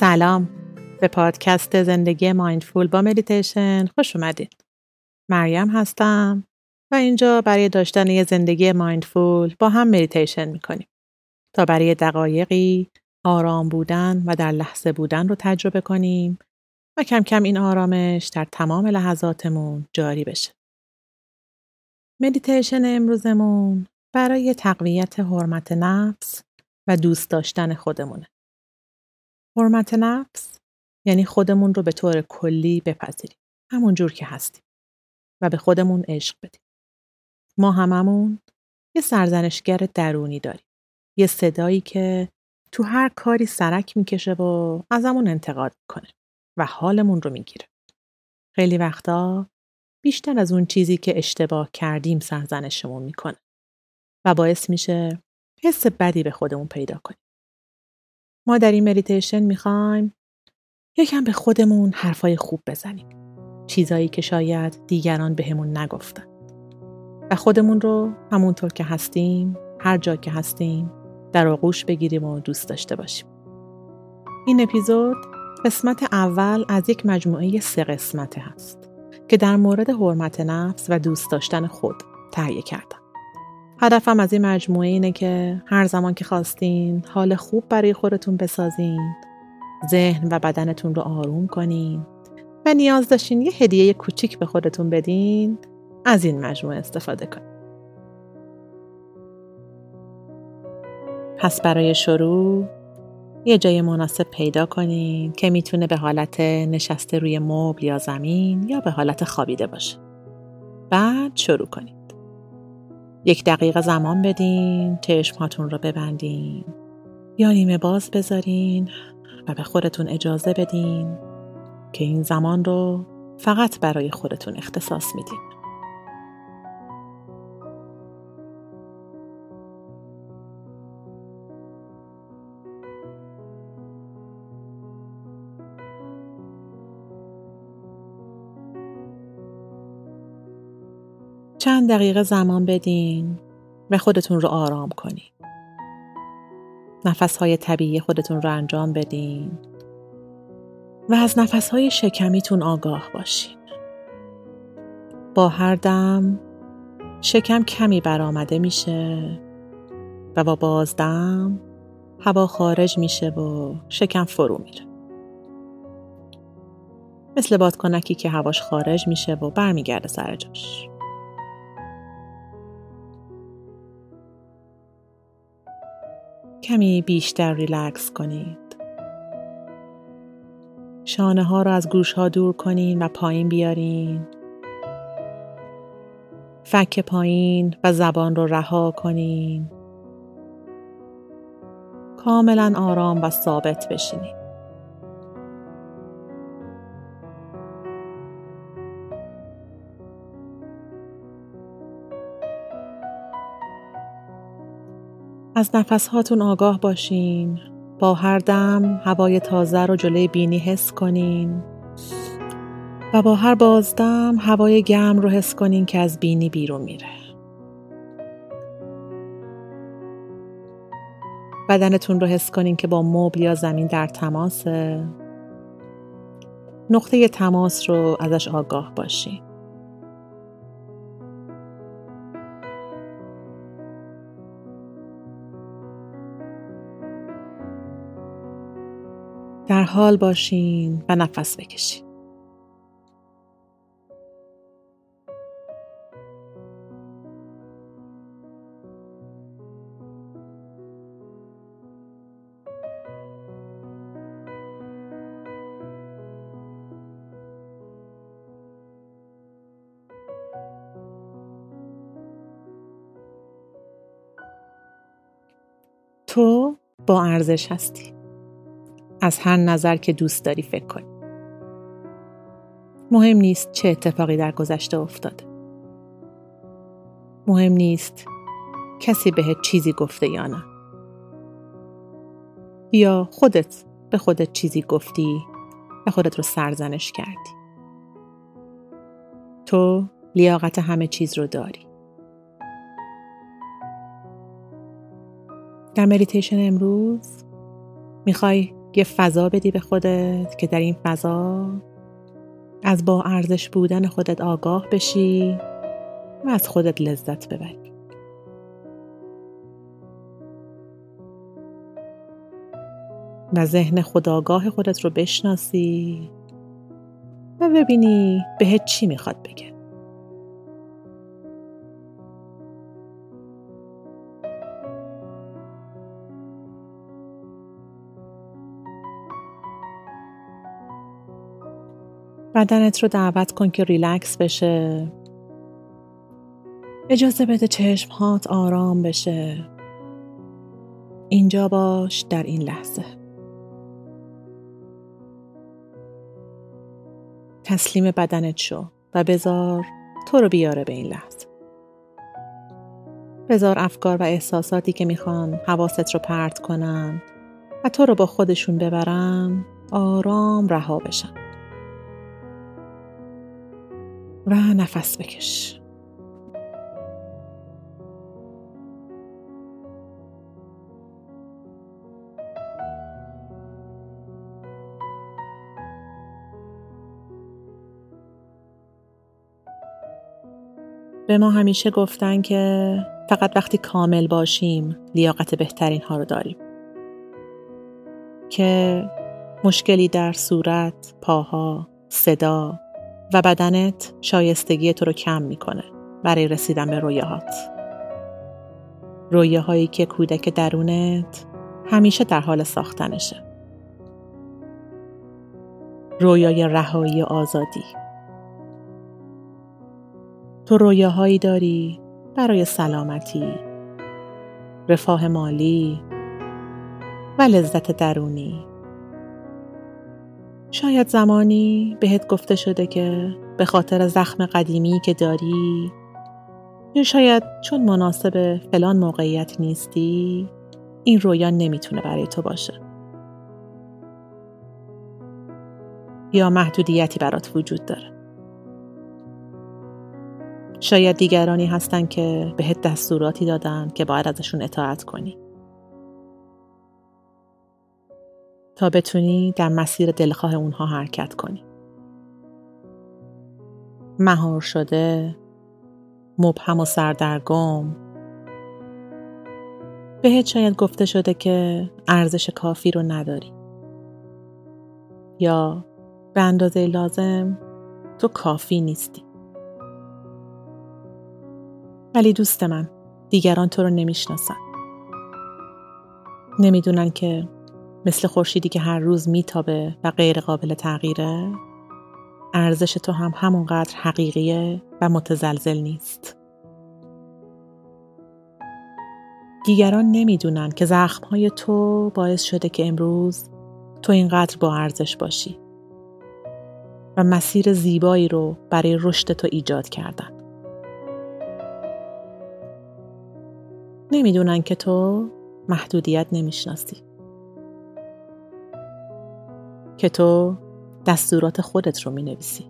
سلام به پادکست زندگی mindful با مدیتیشن خوش اومدید. مریم هستم و اینجا برای داشتن یه زندگی mindful با هم مدیتیشن می‌کنیم تا برای دقایقی آرام بودن و در لحظه بودن رو تجربه کنیم و کم کم این آرامش در تمام لحظاتمون جاری بشه. مدیتیشن امروزمون برای تقویت حرمت نفس و دوست داشتن خودمونه. حرمت نفس یعنی خودمون رو به طور کلی بپذیریم. همون جور که هستیم. و به خودمون عشق بدیم. ما هممون یه سرزنشگر درونی داریم. یه صدایی که تو هر کاری سرک می‌کشه و ازمون انتقاد می‌کنه و حالمون رو می‌گیره. خیلی وقتا بیشتر از اون چیزی که اشتباه کردیم سرزنشمون می‌کنه و باعث میشه حس بدی به خودمون پیدا کنیم. ما در این مدیتیشن می‌خوایم یکم به خودمون حرفای خوب بزنیم. چیزایی که شاید دیگران بهمون نگفتن. و خودمون رو همونطور که هستیم، هر جا که هستیم، در آغوش بگیریم و دوست داشته باشیم. این اپیزود قسمت اول از یک مجموعه سه قسمته هست که در مورد حرمت نفس و دوست داشتن خود تهیه کردم. هدفم از این مجموعه اینه که هر زمان که خواستین حال خوب برای خودتون بسازین ذهن و بدنتون رو آروم کنین و نیاز داشتین یه هدیه کوچیک به خودتون بدین از این مجموعه استفاده کنین پس برای شروع یه جای مناسب پیدا کنین که می‌تونه به حالت نشسته روی مبل یا زمین یا به حالت خوابیده باشه. بعد شروع کنین. یک دقیقه زمان بدین چشمهاتون رو ببندین یا نیمه باز بذارین و به خودتون اجازه بدین که این زمان رو فقط برای خودتون اختصاص میدین. چند دقیقه زمان بدین و خودتون رو آرام کنین. نفس های طبیعی خودتون رو انجام بدین و از نفس های شکمیتون آگاه باشین. با هر دم شکم کمی برآمده میشه و با بازدم هوا خارج میشه و شکم فرو میره. مثل بادکنکی که هواش خارج میشه و برمیگرده سر جاش. کمی بیشتر ریلکس کنید. شانه ها را از گوش ها دور کنین و پایین بیارین. فک پایین و زبان رو رها کنین. کاملا آرام و ثابت بشینید. از نفس هاتون آگاه باشین. با هر دم هوای تازه رو جلوی بینی حس کنین. و با هر بازدم هوای گرم رو حس کنین که از بینی بیرون میره. بدنتون رو حس کنین که با مبل یا زمین در تماسه. نقطه تماس رو ازش آگاه باشین. در حال باشین و نفس بکشین. تو با ارزش هستی. از هر نظر که دوست داری فکر کنی. مهم نیست چه اتفاقی در گذشته افتاده. مهم نیست کسی بهت چیزی گفته یا نه. یا خودت به خودت چیزی گفتی و خودت رو سرزنش کردی. تو لیاقت همه چیز رو داری. در مدیتیشن امروز می‌خوای یه فضا بدی به خودت که در این فضا از با ارزش بودن خودت آگاه بشی و از خودت لذت ببری. و ذهن خداگاه خودت رو بشناسی و ببینی بهت چی می‌خواد بگه. بدنت رو دعوت کن که ریلکس بشه. اجازه بده چشم هات آرام بشه. اینجا باش در این لحظه. تسلیم بدنت شو و بذار تو رو بیاره به این لحظه. بذار افکار و احساساتی که می‌خوان حواست رو پرت کنن و تو رو با خودشون ببرن آرام رها بشن. و نفس بکش. به ما همیشه گفتن که فقط وقتی کامل باشیم لیاقت بهترین ها رو داریم. که مشکلی در صورت، پاها، صدا و بدنت شایستگی تو رو کم می‌کنه برای رسیدن به رویاهات. رویاهایی که کودک درونت همیشه در حال ساختنشه. رویای رهایی آزادی. تو رویاهایی داری برای سلامتی رفاه مالی و لذت درونی. شاید زمانی بهت گفته شده که به خاطر زخم قدیمی که داری یا شاید چون مناسب فلان موقعیت نیستی این رویا نمی‌تونه برای تو باشه. یا محدودیتی برات وجود داره. شاید دیگرانی هستن که بهت دستوراتی دادن که باید ازشون اطاعت کنی. تا بتونی در مسیر دلخواه اونها حرکت کنی. مهار شده، مبهم و سردرگم. بهت شاید گفته شده که ارزش کافی رو نداری. یا به اندازه لازم تو کافی نیستی. ولی دوست من دیگران تو رو نمی‌شناسن. نمی‌دونن که مثل خورشیدی که هر روز میتابه و غیر قابل تغییره. ارزش تو هم همونقدر حقیقیه و متزلزل نیست. دیگران نمی‌دونن که زخمهای تو باعث شده که امروز تو اینقدر با ارزش باشی و مسیر زیبایی رو برای رشد تو ایجاد کردن. نمی‌دونن که تو محدودیت نمی‌شناسی. که تو دستورات خودت رو می نویسی.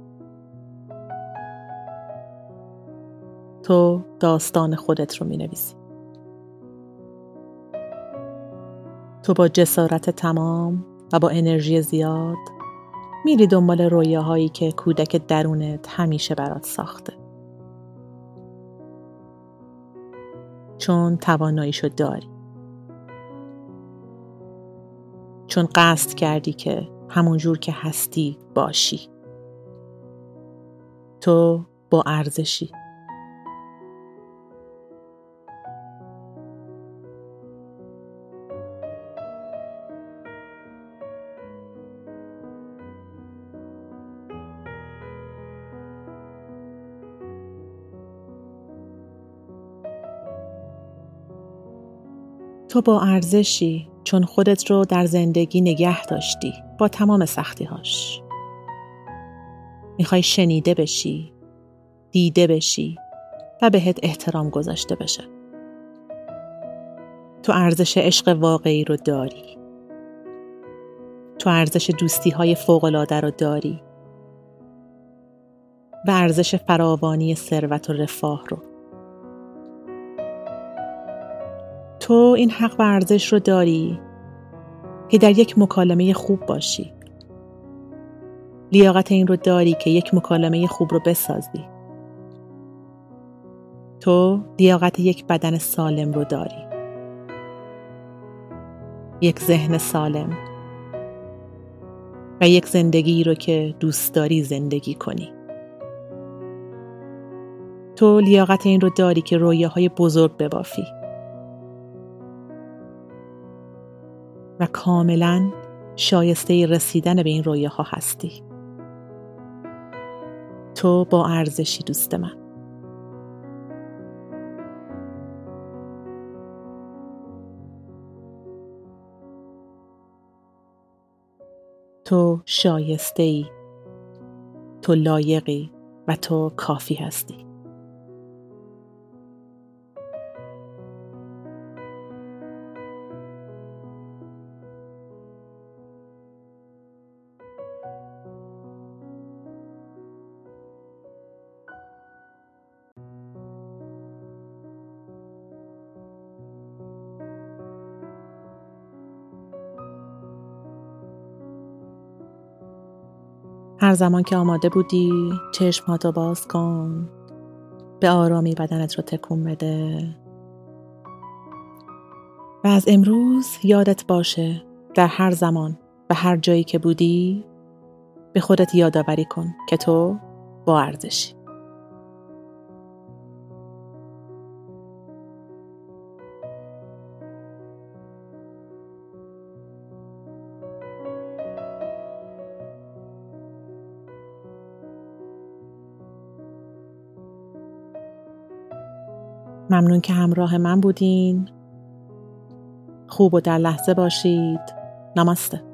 تو داستان خودت رو می نویسی. تو با جسارت تمام و با انرژی زیاد میری دنبال رویاهایی که کودک درونت همیشه برات ساخته. چون تواناییشو داری. چون قصد کردی که همون جور که هستی باشی. تو با ارزشی. تو با ارزشی چون خودت رو در زندگی نگه داشتی. با تمام سختیهاش. می‌خوای شنیده بشی دیده بشی و بهت احترام گذاشته بشه. تو ارزش عشق واقعی رو داری. تو ارزش دوستی های فوقلاده رو داری. و ارزش فراوانی ثروت و رفاه رو. تو این حق و ارزش رو داری که در یک مکالمه خوب باشی. لیاقت این رو داری که یک مکالمه خوب رو بسازی. تو لیاقت یک بدن سالم رو داری. یک ذهن سالم. و یک زندگی رو که دوست داری زندگی کنی. تو لیاقت این رو داری که رویاهای بزرگ ببافی. و کاملا شایسته رسیدن به این رویاها هستی. تو با ارزشی دوست من. تو شایسته ای تو لایقی و تو کافی هستی. هر زمان که آماده بودی چشماتو باز کن. به آرامی بدنت رو تکون بده. و از امروز یادت باشه در هر زمان و هر جایی که بودی به خودت یادآوری کن که تو با ارزشی. ممنون که همراه من بودین. خوب و در لحظه باشید. نماسته.